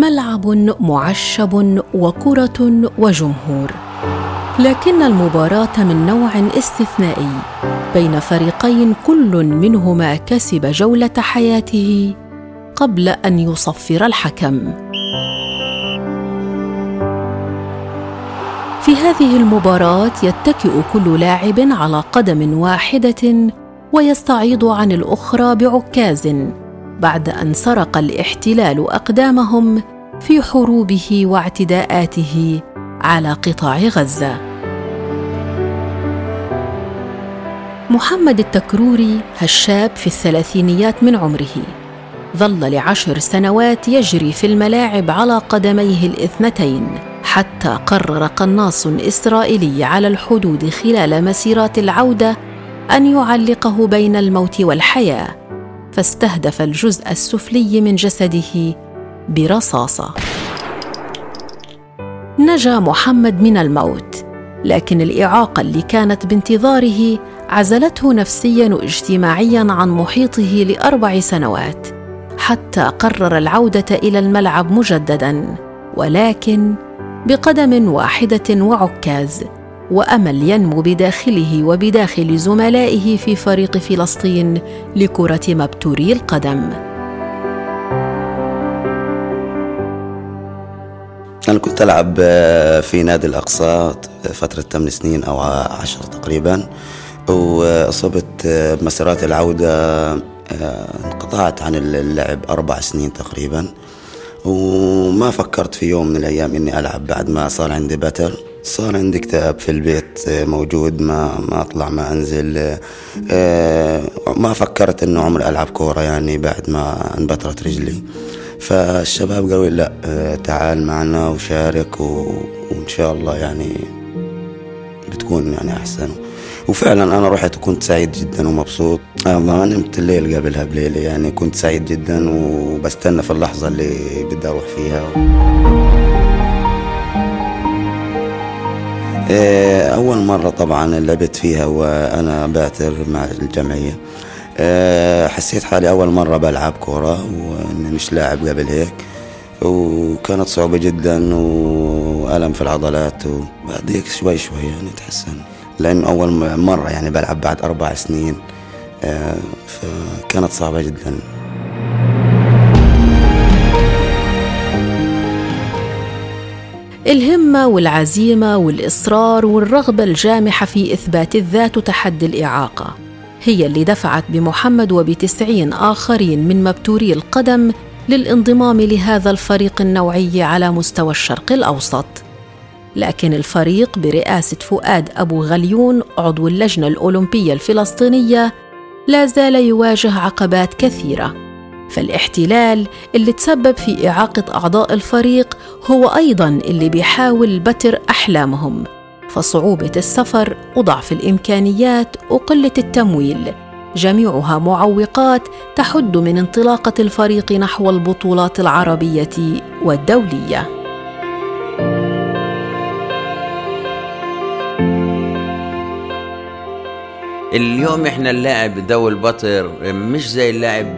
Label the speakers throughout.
Speaker 1: ملعب معشب وكرة وجمهور. لكن المباراة من نوع استثنائي بين فريقين كل منهما كسب جولة حياته قبل أن يصفر الحكم. في هذه المباراة يتكئ كل لاعب على قدم واحدة ويستعيض عن الأخرى بعكاز بعد أن سرق الاحتلال أقدامهم في حروبه واعتداءاته على قطاع غزة. محمد التكروري هالشاب في الثلاثينيات من عمره. ظل لعشر سنوات يجري في الملاعب على قدميه الاثنتين حتى قرر قناص إسرائيلي على الحدود خلال مسيرات العودة أن يعلقه بين الموت والحياة فاستهدف الجزء السفلي من جسده برصاصة. نجا محمد من الموت لكن الإعاقة اللي كانت بانتظاره عزلته نفسيا واجتماعيا عن محيطه لأربع سنوات حتى قرر العودة إلى الملعب مجددا ولكن بقدم واحدة وعكاز وأمل ينمو بداخله وبداخل زملائه في فريق فلسطين لكرة مبتوري القدم.
Speaker 2: أنا كنت ألعب في نادي الأقصى فترة 8 سنين أو 10 تقريبا وأصبت بمسارات العودة انقطعت عن اللعب أربع سنين تقريبا. وما فكرت في يوم من الأيام إني ألعب بعد ما صار عندي بتر. صار عندي اكتئاب في البيت موجود ما ما أطلع ما أنزل ما فكرت إنه عمري ألعب كورة يعني بعد ما انبترت رجلي. فالشباب قالوا لا تعال معنا وشارك وإن شاء الله يعني بتكون يعني أحسن. وفعلا أنا رحت وكنت سعيد جدا ومبسوط. ما نمت الليل قبلها بليله يعني كنت سعيد جدا وبستنى في اللحظة اللي بدي أروح فيها. أول مرة طبعا لعبت فيها وأنا باتر مع الجمعية. حسيت حالي أول مرة بلعب كورة مش لاعب قبل هيك وكانت صعوبة جدا وألم في العضلات وبعد هيك شوي شوي يعني تحسن. لأنه أول مرة يعني بلعب بعد أربع سنين فكانت صعبة جدا.
Speaker 1: الهمة والعزيمة والإصرار والرغبة الجامحة في إثبات الذات وتحدي الإعاقة هي اللي دفعت بمحمد وبتسعين آخرين من مبتوري القدم للانضمام لهذا الفريق النوعي على مستوى الشرق الأوسط. لكن الفريق برئاسة فؤاد أبو غليون عضو اللجنة الأولمبية الفلسطينية لا زال يواجه عقبات كثيرة. فالاحتلال اللي تسبب في إعاقة أعضاء الفريق هو أيضا اللي بيحاول بتر أحلامهم فصعوبة السفر وضعف الإمكانيات وقلة التمويل. جميعها معوقات تحد من انطلاقة الفريق نحو البطولات العربية والدولية.
Speaker 3: اليوم إحنا اللاعب ذوي البطر مش زي اللاعب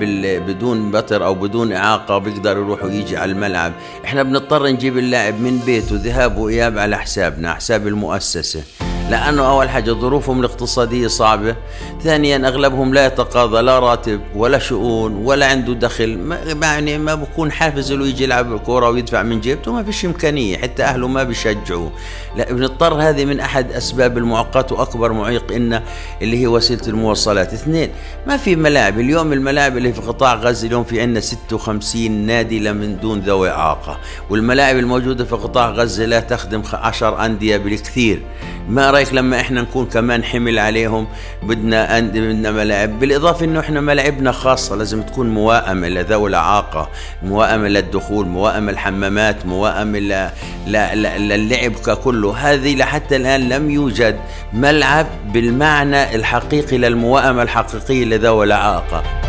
Speaker 3: بدون بطر أو بدون إعاقة بيقدر يروح ويجي على الملعب. إحنا بنضطر نجيب اللاعب من بيته ذهاب وإياب على حسابنا حساب المؤسسة. لأنه أول حاجة ظروفهم الاقتصادية صعبة ثانيا أغلبهم لا يتقاضى لا راتب ولا شؤون ولا عنده دخل ما يعني ما بكون حافز له يجي يلعب كورة ويدفع من جيبته ما فيش إمكانية حتى أهله ما بيشجعوا لا بنضطر هذه من أحد أسباب المعوقات وأكبر معيق إن اللي هي وسيلة المواصلات. اثنين ما في ملاعب. اليوم الملاعب اللي في قطاع غزة اليوم في عندنا 56 نادي لمن دون ذوي إعاقة. والملاعب الموجودة في قطاع غزة لا تخدم 10 أندية بالكثير. ما رأيك لما إحنا نكون كمان حمل عليهم بدنا بدنا ملاعب بالإضافة إنه إحنا ملاعبنا خاصة لازم تكون موائمة لذوي الإعاقة موائمة للدخول موائمة الحمامات موائمة. للعب ككله هذه لحتى الآن لم يوجد ملعب بالمعنى الحقيقي للموائمة الحقيقية لذوي الإعاقة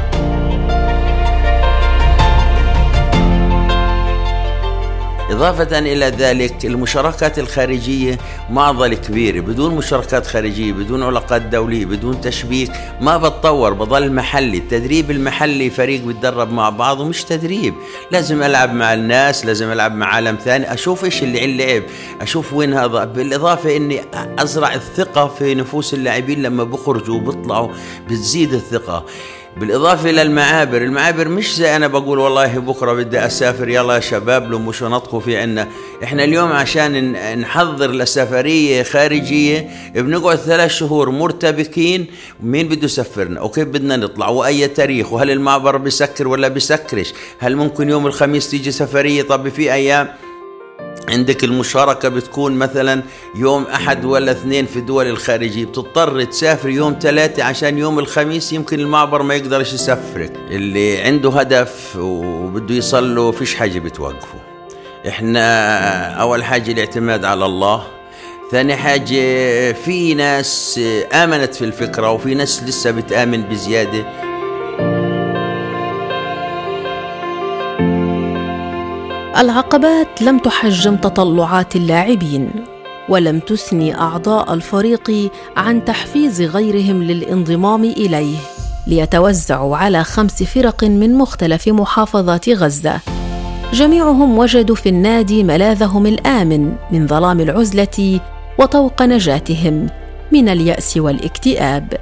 Speaker 3: إضافة إلى ذلك المشاركات الخارجية معضلة كبيرة. بدون مشاركات خارجية بدون علاقات دولية بدون تشبيك ما بتطور. بضل محلي. التدريب المحلي فريق بتدرب مع بعض ومش تدريب. لازم ألعب مع الناس لازم ألعب مع عالم ثاني. أشوف إيش اللي اللعب أشوف وين هذا. بالإضافة إني أزرع الثقة في نفوس اللاعبين لما بخرجوا وبيطلعوا بتزيد الثقة. بالإضافة إلى المعابر المعابر مش زي أنا بقول والله بكرة بدي أسافر يلا يا شباب لو مش نطقوا في عنا. إحنا اليوم عشان نحضر لسفرية خارجية بنقعد ثلاث شهور مرتبكين مين بده يسفرنا؟ وكيف بدنا نطلع؟ وأي تاريخ؟ وهل المعبر بسكر ولا بسكرش؟ هل ممكن يوم الخميس تيجي سفرية؟ طب في أيام؟ عندك المشاركة بتكون مثلا يوم أحد ولا اثنين في الدول الخارجية بتضطر تسافر يوم ثلاثة عشان يوم الخميس يمكن المعبر ما يقدرش يسفرك اللي عنده هدف وبده يصل له فيش حاجة بتوقفه. إحنا أول حاجة الاعتماد على الله. ثاني حاجة في ناس آمنت في الفكرة وفي ناس لسه بتآمن بزيادة.
Speaker 1: العقبات لم تحجم تطلعات اللاعبين ولم تثني أعضاء الفريق عن تحفيز غيرهم للانضمام إليه ليتوزعوا على خمس فرق من مختلف محافظات غزة. جميعهم وجدوا في النادي ملاذهم الآمن من ظلام العزلة وطوق نجاتهم من اليأس والاكتئاب.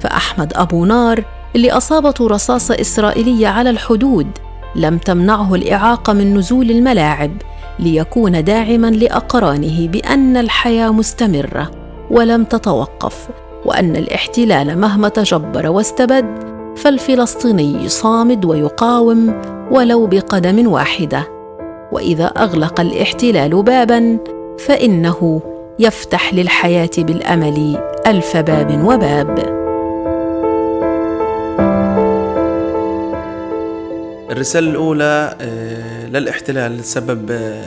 Speaker 1: فأحمد أبو نار اللي أصابته رصاصة إسرائيلية على الحدود لم تمنعه الإعاقة من نزول الملاعب ليكون داعما لأقرانه بأن الحياة مستمرة ولم تتوقف وأن الاحتلال مهما تجبر واستبد فالفلسطيني صامد ويقاوم ولو بقدم واحدة. وإذا أغلق الاحتلال بابا فإنه يفتح للحياة بالأمل ألف باب وباب.
Speaker 4: الرسالة الأولى آه، للاحتلال سبب آه،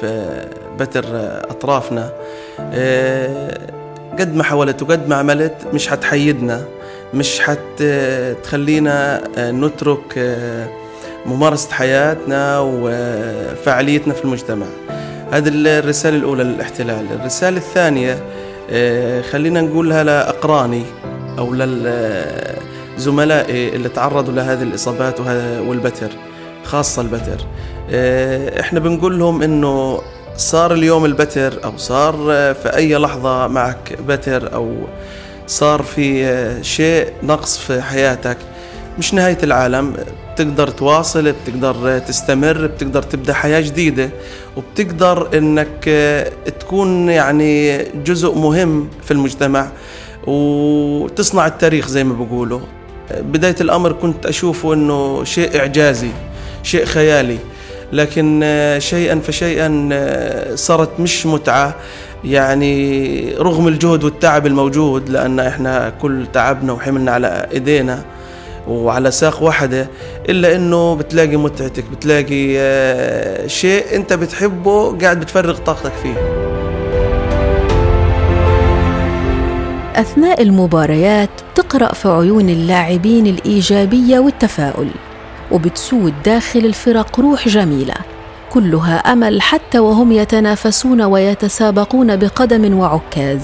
Speaker 4: في بتر أطرافنا. آه، قد ما حاولت وقد ما عملت مش حتحيدنا مش حتخلينا نترك ممارسة حياتنا وفعاليتنا في المجتمع. هذه الرسالة الأولى للاحتلال. الرسالة الثانية خلينا نقولها لأقراني أو لل زملائي اللي تعرضوا لهذه الإصابات والبتر خاصة البتر. آه، إحنا بنقول لهم إنه صار اليوم البتر أو صار في أي لحظة معك بتر أو صار في شيء نقص في حياتك مش نهاية العالم. بتقدر تواصل بتقدر تستمر بتقدر تبدأ حياة جديدة وبتقدر إنك تكون يعني جزء مهم في المجتمع وتصنع التاريخ زي ما بقولوا بداية الأمر كنت أشوفه أنه شيء إعجازي شيء خيالي لكن شيئا فشيئا صارت مش متعة يعني رغم الجهد والتعب الموجود لأن إحنا كل تعبنا وحملنا على إيدينا وعلى ساق واحدة إلا إنه بتلاقي متعتك بتلاقي آه، شيء أنت بتحبه قاعد بتفرغ طاقتك فيه.
Speaker 1: أثناء المباريات بتقرا في عيون اللاعبين الإيجابية والتفاؤل وبتسود داخل الفرق روح جميلة كلها أمل حتى وهم يتنافسون ويتسابقون بقدم وعكاز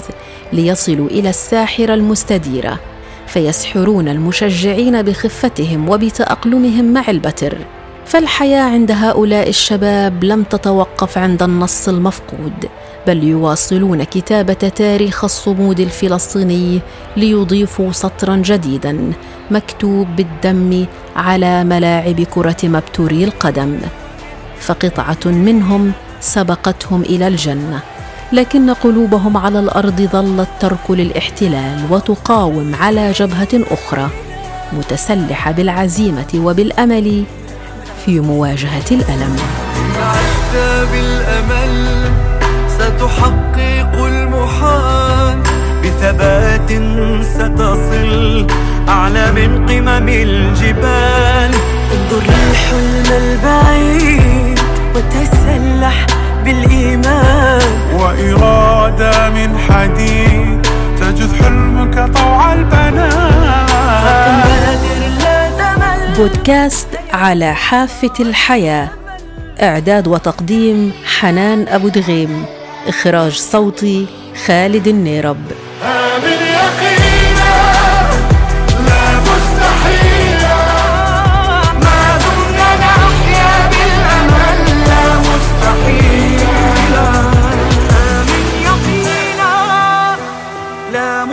Speaker 1: ليصلوا إلى الساحرة المستديرة فيسحرون المشجعين بخفتهم وبتأقلمهم مع البتر. فالحياة عند هؤلاء الشباب لم تتوقف عند النص المفقود بل يواصلون كتابة تاريخ الصمود الفلسطيني ليضيفوا سطرا جديدا مكتوب بالدم على ملاعب كرة مبتوري القدم. فقطعة منهم سبقتهم إلى الجنة لكن قلوبهم على الأرض ظلت ترك للاحتلال وتقاوم على جبهة أخرى متسلحة بالعزيمة وبالأمل في مواجهة الألم. بالأمل
Speaker 5: ستحقق المحال. بثبات ستصل أعلى من قمم الجبال. انظر للحلم البعيد وتسلح بالإيمان. وإرادة من حديد تجذ حلمك طوع البنات
Speaker 1: بودكاست على حافة الحياة. إعداد وتقديم حنان أبو دغيم. إخراج صوتي خالد النيرب. لا